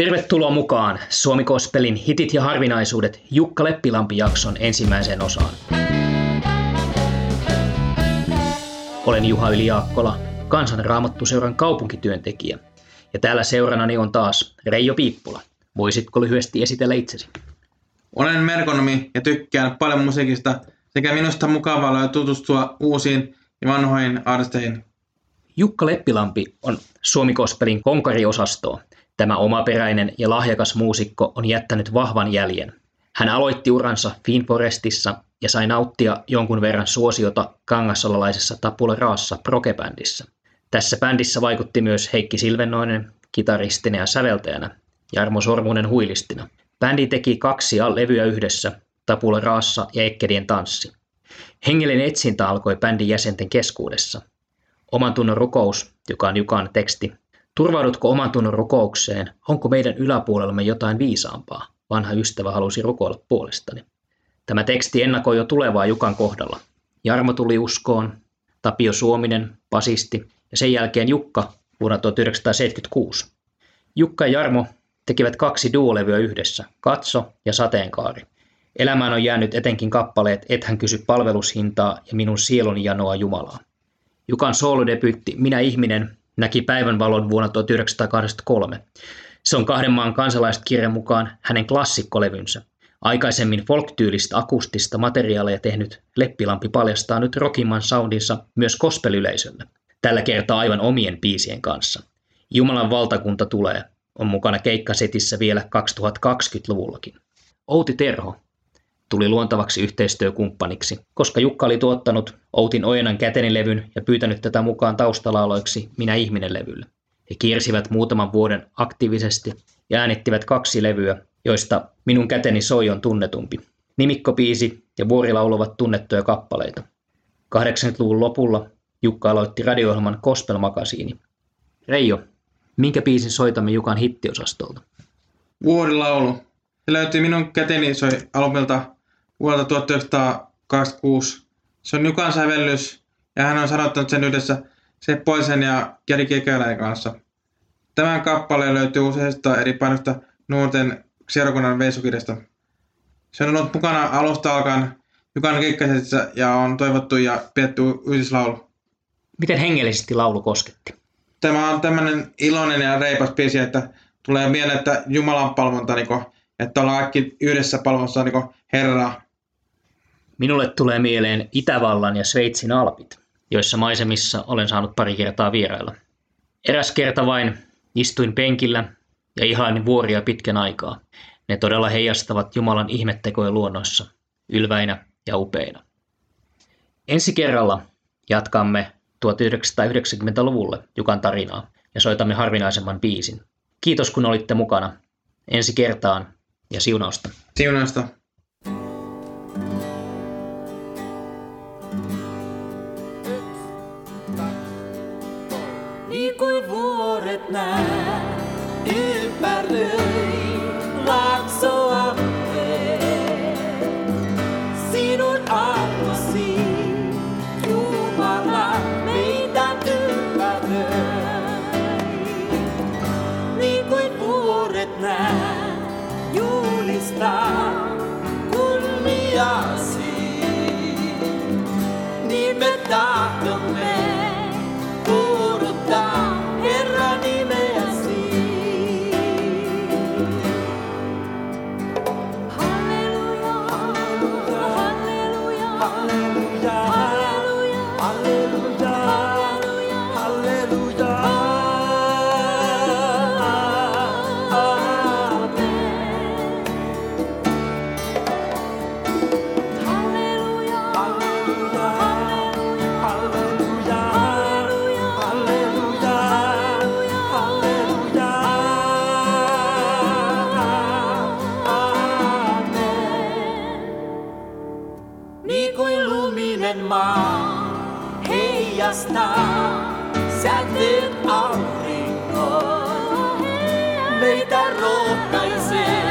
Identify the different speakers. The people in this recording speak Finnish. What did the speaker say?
Speaker 1: Tervetuloa mukaan Suomi Kospelin hitit ja harvinaisuudet Jukka Leppilampi-jakson ensimmäiseen osaan. Olen Juha Yliaakkola, kansanraamattuseuran kaupunkityöntekijä. Ja täällä seuranani on taas Reijo Piippula. Voisitko lyhyesti esitellä itsesi?
Speaker 2: Olen merkonomi ja tykkään paljon musiikista sekä minusta mukavaa tutustua uusiin ja vanhoihin artisteihin.
Speaker 1: Jukka Leppilampi on Suomi Kospelin konkariosastoa. Tämä omaperäinen ja lahjakas muusikko on jättänyt vahvan jäljen. Hän aloitti uransa Finforestissa ja sai nauttia jonkun verran suosiota kangassalalaisessa Tapula Raassa prokebändissä. Tässä bändissä vaikutti myös Heikki Silvennoinen kitaristina ja säveltäjänä, Jarmo Sormunen huilistina. Bändi teki kaksi levyä yhdessä, Tapula Raassa ja Ekkedien tanssi. Hengellinen etsintä alkoi bändin jäsenten keskuudessa. Oman tunnon rukous, joka on Jukan teksti, Turvaudutko oman tunnon rukoukseen? Onko meidän yläpuolellamme jotain viisaampaa? Vanha ystävä halusi rukoilla puolestani. Tämä teksti ennakoi jo tulevaa Jukan kohdalla. Jarmo tuli uskoon, Tapio Suominen, pasisti ja sen jälkeen Jukka vuonna 1976. Jukka ja Jarmo tekivät kaksi duolevyä yhdessä, Katso ja Sateenkaari. Elämään on jäänyt etenkin kappaleet Et hän kysy palvelushintaa ja Minun sieluni janoa Jumalaa. Jukan soolodebyytti Minä ihminen näki päivänvalon vuonna 1983. Se on kahden maan kansalaiskirjan mukaan hänen klassikkolevynsä. Aikaisemmin folk-tyylistä akustista materiaalia tehnyt Leppilampi paljastaa nyt rockimman soundinsa myös kospelyleisölle. Tällä kertaa aivan omien biisien kanssa. Jumalan valtakunta tulee on mukana keikkasetissä vielä 2020-luvullakin. Outi Terho tuli luontavaksi yhteistyökumppaniksi, koska Jukka oli tuottanut Outin Ojenan kätenilevyn ja pyytänyt tätä mukaan taustalaoloiksi Minä ihminen levylle. He kiersivät muutaman vuoden aktiivisesti ja äänittivät kaksi levyä, joista Minun käteni soi on tunnetumpi. Nimikkopiisi ja Vuorilaulu ovat tunnettuja kappaleita. 80-luvun lopulla Jukka aloitti radio-ohjelman Gospel Magasiini. Reijo, minkä biisin soitamme Jukan hittiosastolta?
Speaker 2: Vuorilaulu. Se löytyy minun käteni soi albumilta vuodelta 1926. Se on Jukan sävellys ja hän on sanottanut sen yhdessä Seppoisen ja Keri Kekäläinen kanssa. Tämän kappaleen löytyy useista eri painosta nuorten seurakunnan veisukirjasta. Se on ollut mukana alusta alkaen Jukan keikkasetissä ja on toivottu ja pidetty yhdislaulu.
Speaker 1: Miten hengellisesti laulu kosketti?
Speaker 2: Tämä on tämmöinen iloinen ja reipas biisi, että tulee mieleen, että Jumalan palvonta, niin että ollaan kaikki yhdessä palvomassa niin Herraa.
Speaker 1: Minulle tulee mieleen Itävallan ja Sveitsin alpit, joissa maisemissa olen saanut pari kertaa vierailla. Eräs kerta vain istuin penkillä ja ihailin vuoria pitkän aikaa. Ne todella heijastavat Jumalan ihmettekoja luonnossa, ylväinä ja upeina. Ensi kerralla jatkamme 1990-luvulle Jukan tarinaa ja soitamme harvinaisemman biisin. Kiitos kun olitte mukana. Ensi kertaan ja siunausta.
Speaker 2: Siunausta.
Speaker 3: Ykkur voruð nær Í berðu luminen maa heijastaa säteen aurinko, meitä rohkaisee